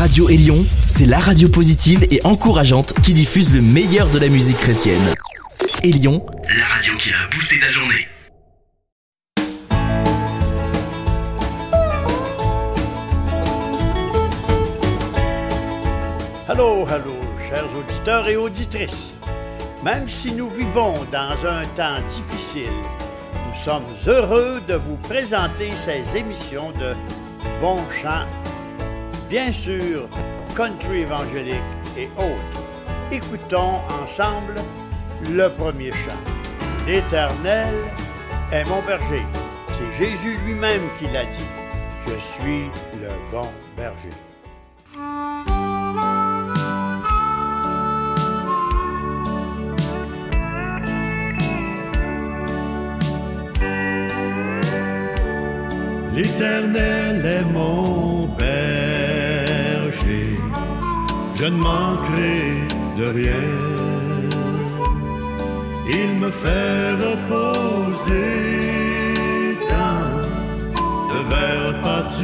Radio Élion, c'est la radio positive et encourageante qui diffuse le meilleur de la musique chrétienne. Élion, la radio qui a boosté ta journée. Allô, allô, chers auditeurs et auditrices. Même si nous vivons dans un temps difficile, nous sommes heureux de vous présenter ces émissions de Bon Chant, bien sûr, country évangélique et autres. Écoutons ensemble le premier chant. L'Éternel est mon berger. C'est Jésus lui-même qui l'a dit. Je suis le bon berger. L'Éternel est mon berger, je ne manquerai de rien. Il me fait reposer dans de verts pâturages.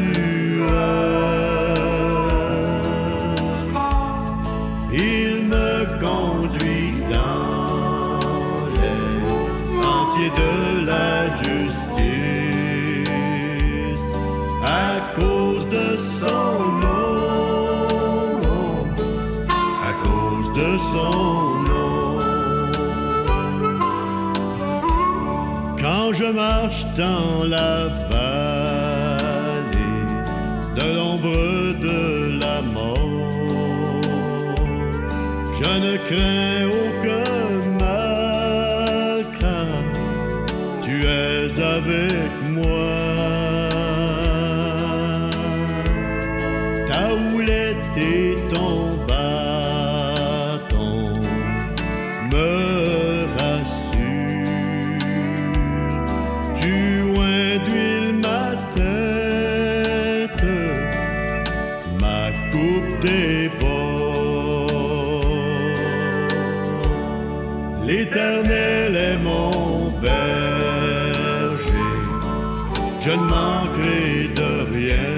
Il me conduit dans les sentiers de la Quand je marche dans la vallée de l'ombre de la mort, je ne crains aucun ne manquerai de rien.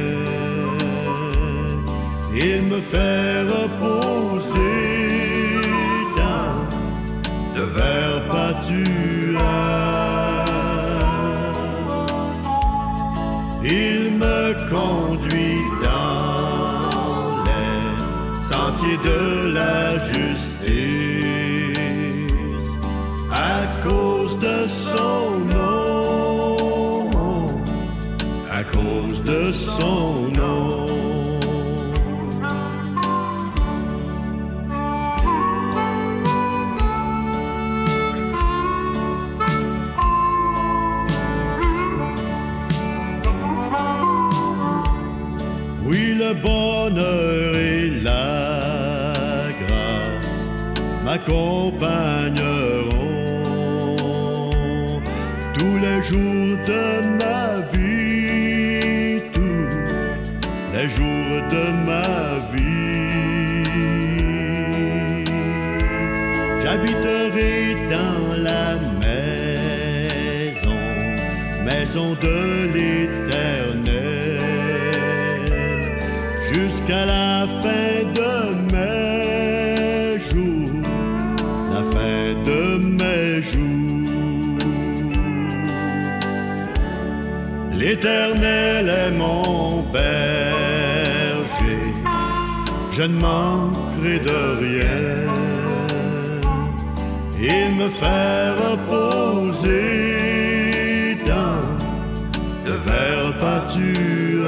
Il me fait reposer dans de verts pâturages. Il me conduit dans les sentiers de m'accompagneront tous les jours de ma vie, tous les jours de ma vie. J'habiterai dans la maison, maison de l'éternel, jusqu'à la L'éternel est mon berger, je ne manquerai de rien. Il me fait reposer dans de verts pâturages.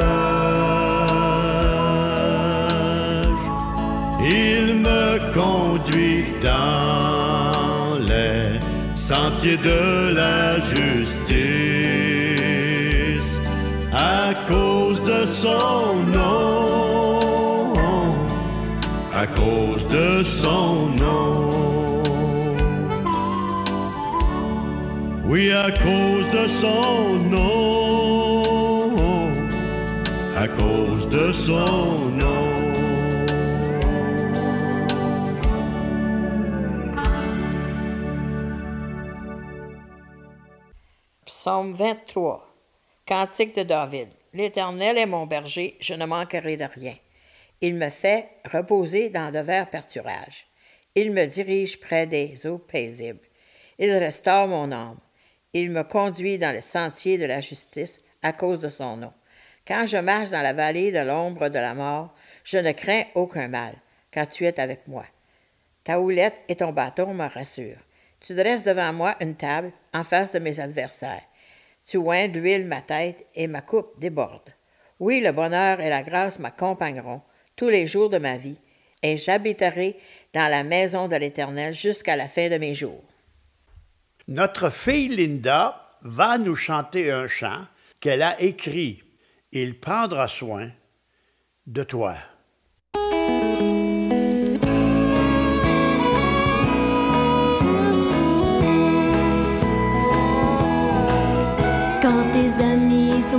Il me conduit dans les sentiers de la justice son nom, à cause de son nom. Oui, à cause de son nom, à cause de son nom. Psaume 23. Cantique de David. L'Éternel est mon berger, je ne manquerai de rien. Il me fait reposer dans de verts pâturages. Il me dirige près des eaux paisibles. Il restaure mon âme. Il me conduit dans le sentier de la justice à cause de son nom. Quand je marche dans la vallée de l'ombre de la mort, je ne crains aucun mal, car tu es avec moi. Ta houlette et ton bâton me rassurent. Tu dresses devant moi une table en face de mes adversaires. Tu d'huile ma tête et ma coupe déborde. Oui, le bonheur et la grâce m'accompagneront tous les jours de ma vie, et j'habiterai dans la maison de l'Éternel jusqu'à la fin de mes jours. Notre fille Linda va nous chanter un chant qu'elle a écrit. Il prendra soin de toi.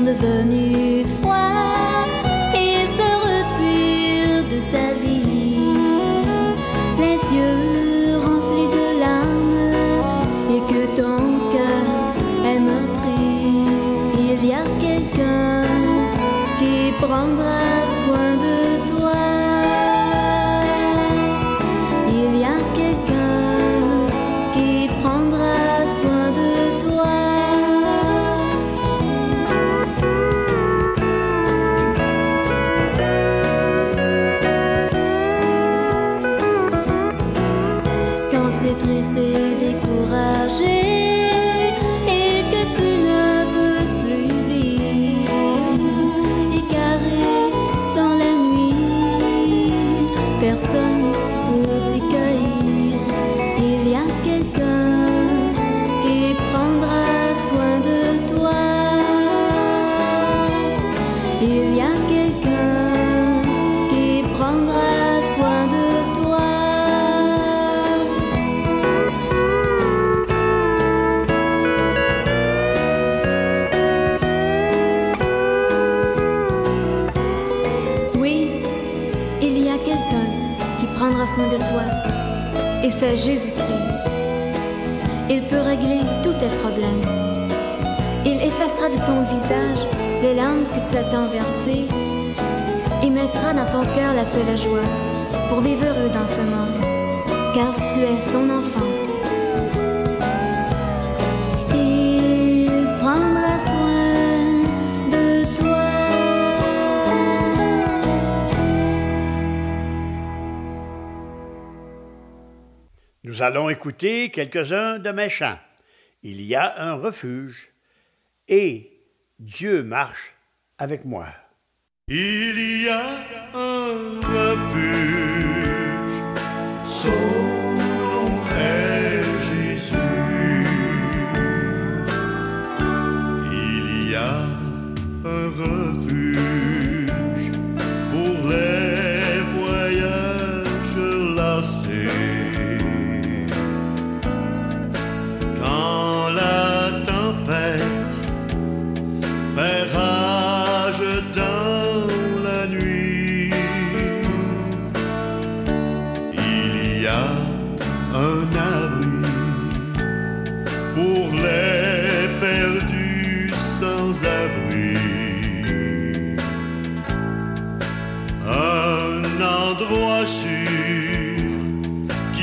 Sont devenus froids et se retirent de ta vie, les yeux remplis de larmes et que ton cœur est meurtri, il y a quelqu'un qui prendra soin de Jésus-Christ. Il peut régler tous tes problèmes. Il effacera de ton visage les larmes que tu as tant versées. Il mettra dans ton cœur la paix et la joie pour vivre heureux dans ce monde. Car tu es son enfant. Allons écouter quelques-uns de mes chants. Il y a un refuge et Dieu marche avec moi. Il y a un refuge,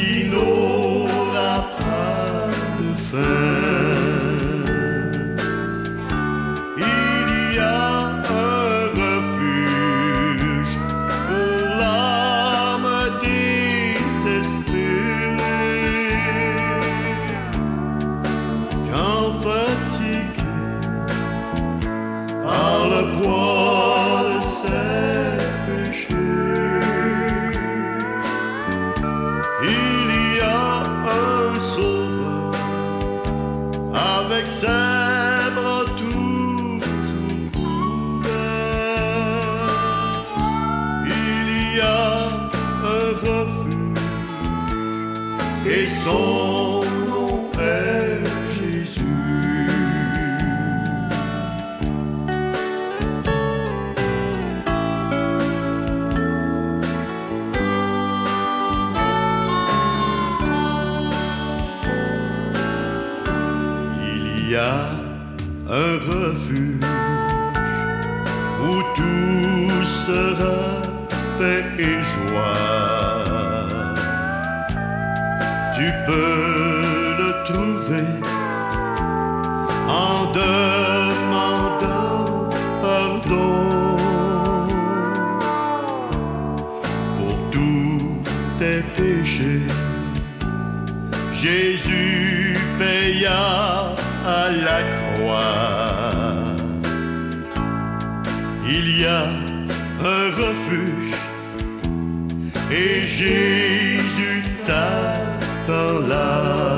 qui love.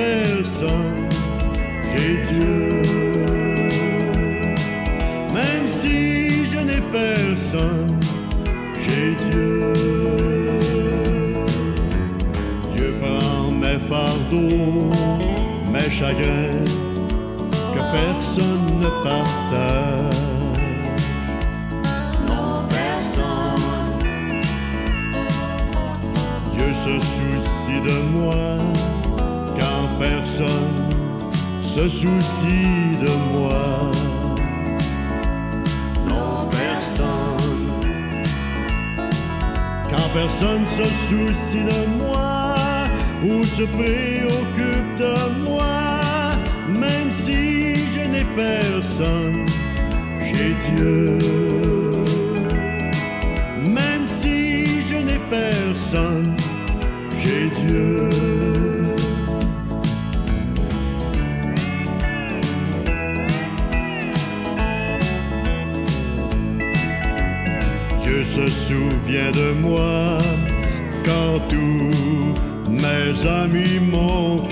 Personne, j'ai Dieu. Même si je n'ai personne, j'ai Dieu. Dieu prend mes fardeaux, mes chagrins, que personne ne partage. non, personne, Dieu se soucie de moi personne se soucie de moi. non, personne, Quand personne se soucie de moi ou se préoccupe de moi, même si je n'ai personne, j'ai Dieu. Souvient de moi quand tous mes amis m'ont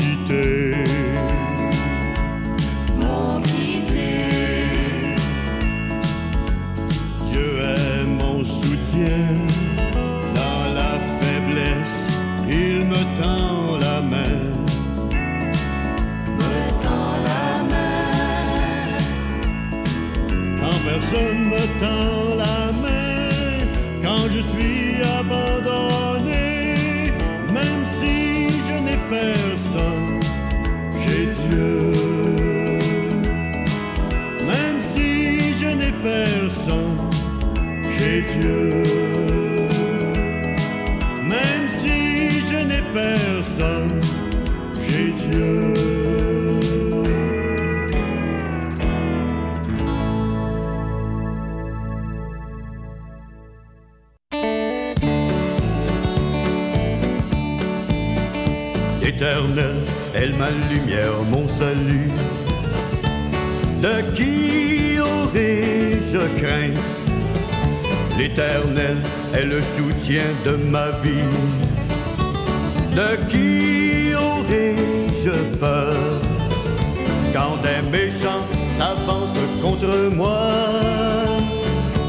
De qui aurais-je peur quand des méchants s'avancent contre moi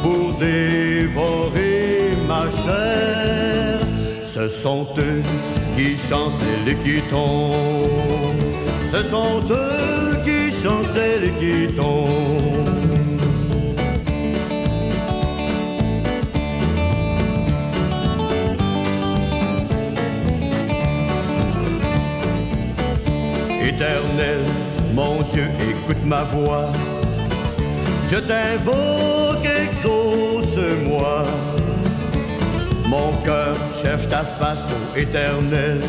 pour dévorer ma chair? Ce sont eux qui chancellent et qui tombent. Ce sont eux qui chancellent et qui tombent. Éternel, mon Dieu, écoute ma voix. Je t'invoque, exauce-moi. Mon cœur cherche ta face, ô éternel.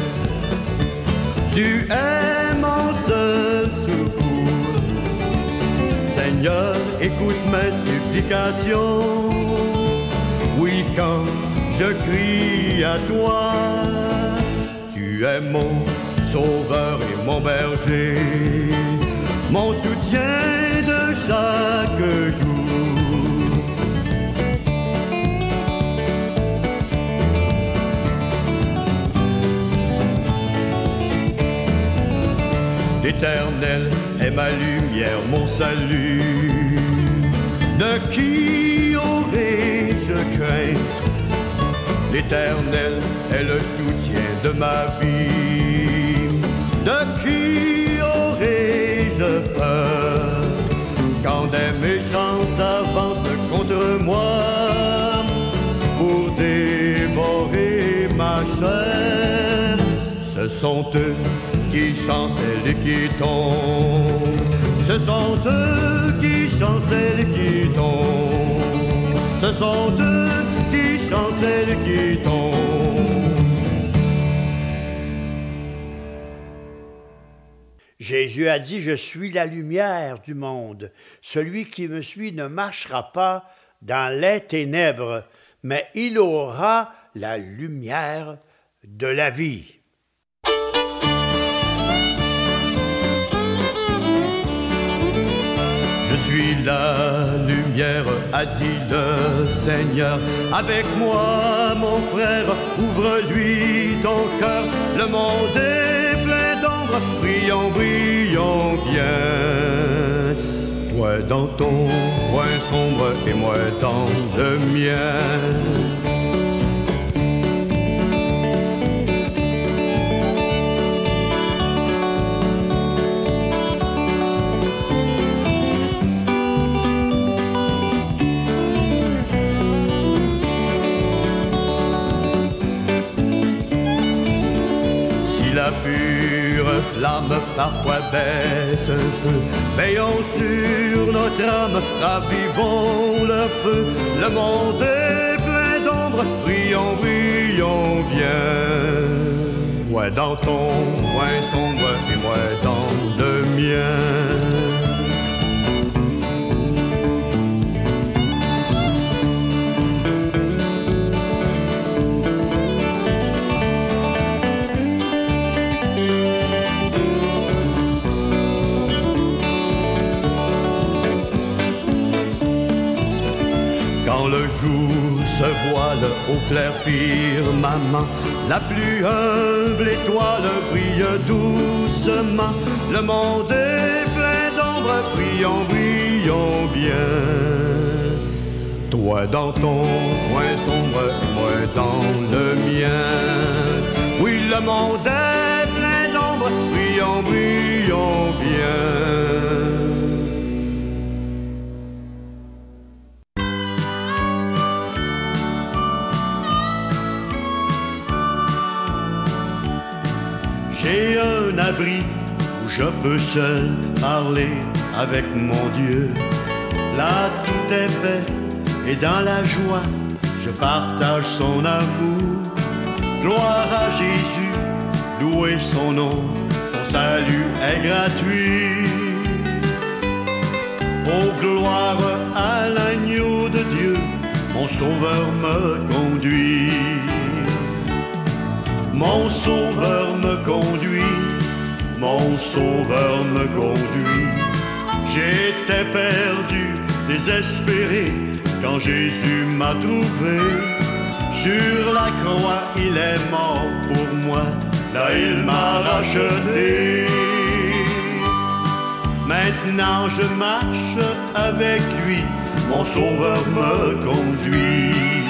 Tu es mon seul secours. Seigneur, écoute mes supplications. Oui, quand je crie à toi, tu es mon sauveur et mon berger, mon soutien de chaque jour. L'Éternel est ma lumière, mon salut. De qui aurais-je crainte? L'Éternel est le soutien de ma vie. Quand des méchants s'avancent contre moi pour dévorer ma chair Ce sont eux qui chancellent et qui tombent. Ce sont eux qui chancellent et qui tombent. Ce sont eux Jésus a dit, Je suis la lumière du monde. Celui qui me suit ne marchera pas dans les ténèbres, mais il aura la lumière de la vie. Je suis la lumière, a dit le Seigneur. Avec moi, mon frère, ouvre-lui ton cœur. Le monde est brillons, brillons bien. Toi dans ton coin sombre et moi dans le mien. Parfois baisse un peu, veillons sur notre âme, ravivons le feu. Le monde est plein d'ombre, brillons, brillons bien. Moi dans ton coin sombre et moi dans le mien. Voile au clair firmament, la plus humble étoile brille doucement. Le monde est plein d'ombre, brillons, brillons bien. Toi dans ton coin sombre et moi dans le mien. Oui, le monde est plein d'ombre, brillons, brillons bien. Où je peux seul parler avec mon Dieu. Là tout est fait et dans la joie je partage son amour. Gloire à Jésus, louez son nom, son salut est gratuit. Oh gloire à l'agneau de Dieu, mon sauveur me conduit. Mon sauveur me conduit, mon sauveur me conduit. J'étais perdu, désespéré, quand Jésus m'a trouvé. Sur la croix, il est mort pour moi, là il m'a racheté. Maintenant je marche avec lui, mon sauveur me conduit.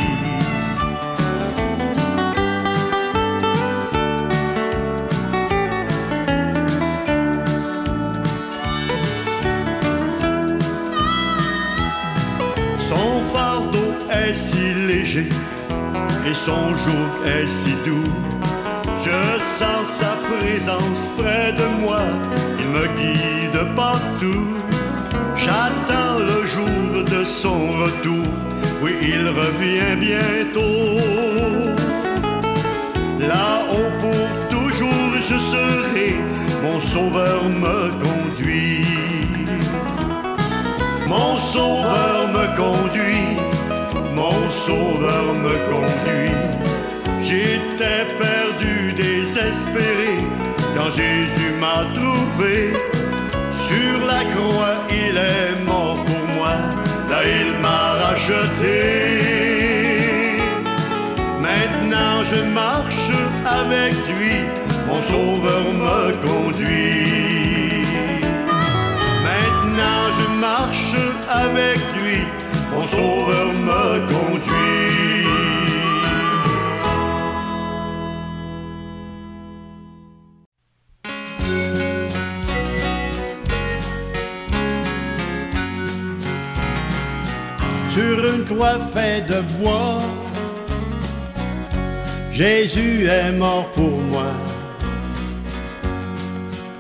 Est si léger et son joug est si doux. Je sens sa présence près de moi, il me guide partout. J'attends le jour de son retour, oui, il revient bientôt. Là-haut pour toujours je serai, mon sauveur me conduit. Mon sauveur me conduit, sauveur me conduit. J'étais perdu, désespéré, quand Jésus m'a trouvé. Sur la croix, il est mort pour moi, là il m'a racheté. Maintenant je marche avec lui, mon sauveur me conduit. Maintenant je marche avec lui, mon sauveur me conduit. Faite de bois. Jésus est mort pour moi,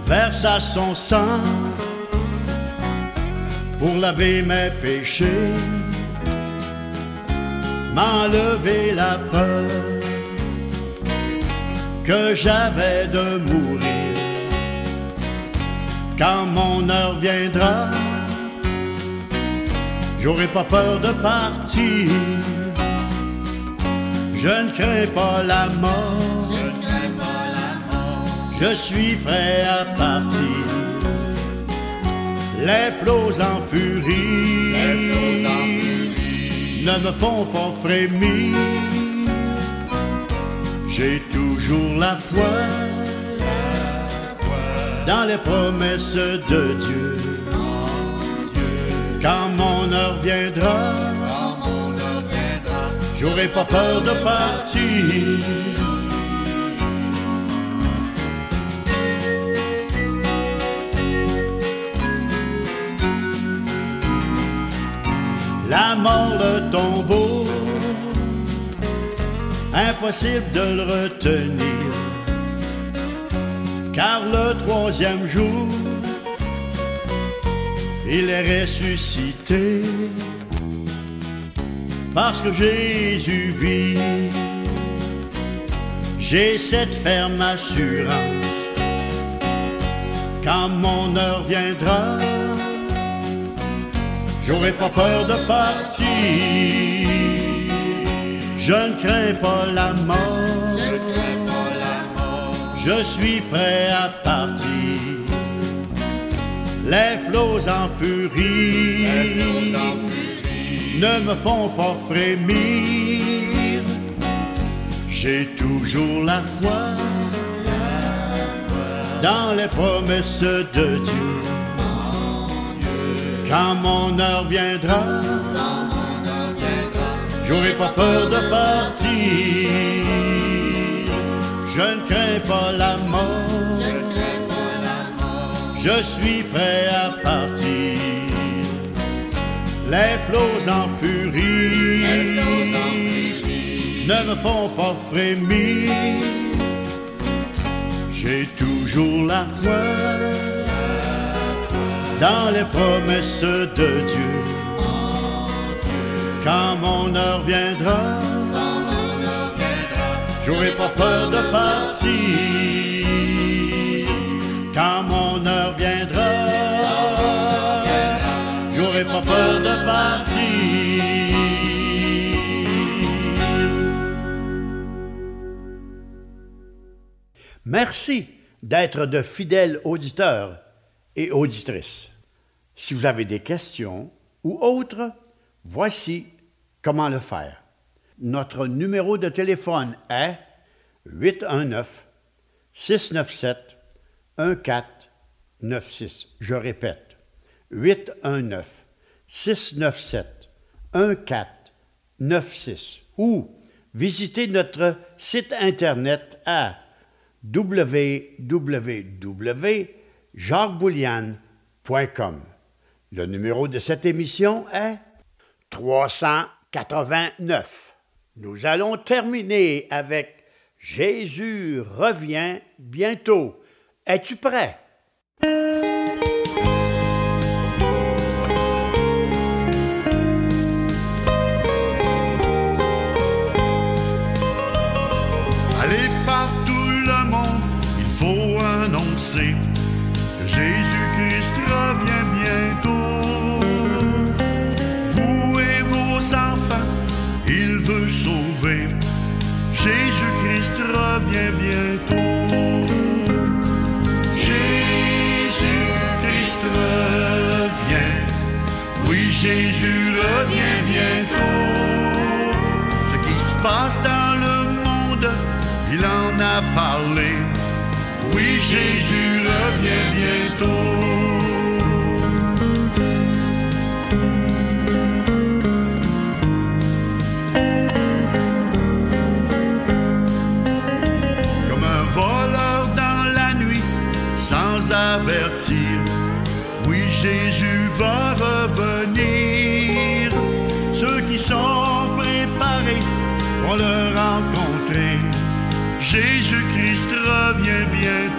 versa son sang pour laver mes péchés, m'enlever la peur que j'avais de mourir. Quand mon heure viendra, J'aurai pas peur de partir. Je ne crains pas la mort. Je suis prêt à partir. Les flots en furie ne me font pas frémir. J'ai toujours la foi dans les promesses de Dieu quand mon heure viendra, j'aurai pas peur de partir. La mort, le tombeau, impossible de le retenir, car le troisième jour, il est ressuscité parce que Jésus vit. J'ai cette ferme assurance quand mon heure viendra, j'aurai pas peur de partir. Je ne crains pas la mort, je suis prêt à partir les flots en furie ne me font pas frémir. J'ai toujours la foi dans les promesses de Dieu. Quand mon heure viendra, j'aurai pas peur de partir. Je ne crains pas la mort je suis prêt à partir. Les flots en furie ne me font pas frémir. J'ai toujours la foi dans les promesses de Dieu. Quand mon heure viendra, j'aurai pas peur de partir Merci d'être de fidèles auditeurs et auditrices. Si vous avez des questions ou autres, voici comment le faire. Notre numéro de téléphone est 819 697 1496. Je répète, 819 697 1496 ou visitez notre site internet à www.jacquesboulian.com. Le numéro de cette émission est 300 89. Nous allons terminer avec Jésus revient bientôt. Es-tu prêt? Que Jésus-Christ revient bientôt. Vous et vos enfants, il veut sauver. Jésus-Christ revient bientôt. Jésus-Christ revient. Oui, Jésus revient bientôt. Ce qui se passe dans le monde, il en a parlé. Jésus revient bientôt. Comme un voleur dans la nuit, sans avertir. Oui, Jésus va revenir. Ceux qui sont préparés vont le rencontrer. Jésus-Christ revient bientôt.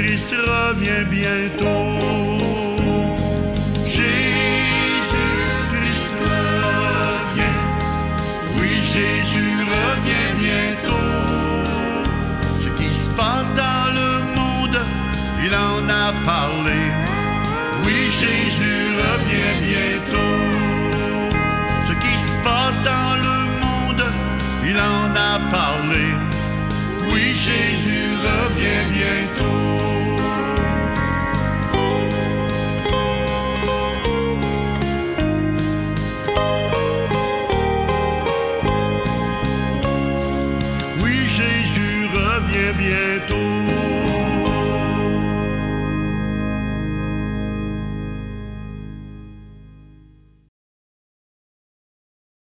Jésus-Christ revient bientôt. Jésus-Christ revient. Oui, Jésus revient bientôt. Ce qui se passe dans le monde, il en a parlé. Oui, Jésus revient bientôt. Ce qui se passe dans le monde, il en a parlé. Jésus. Oui, Jésus revient bientôt.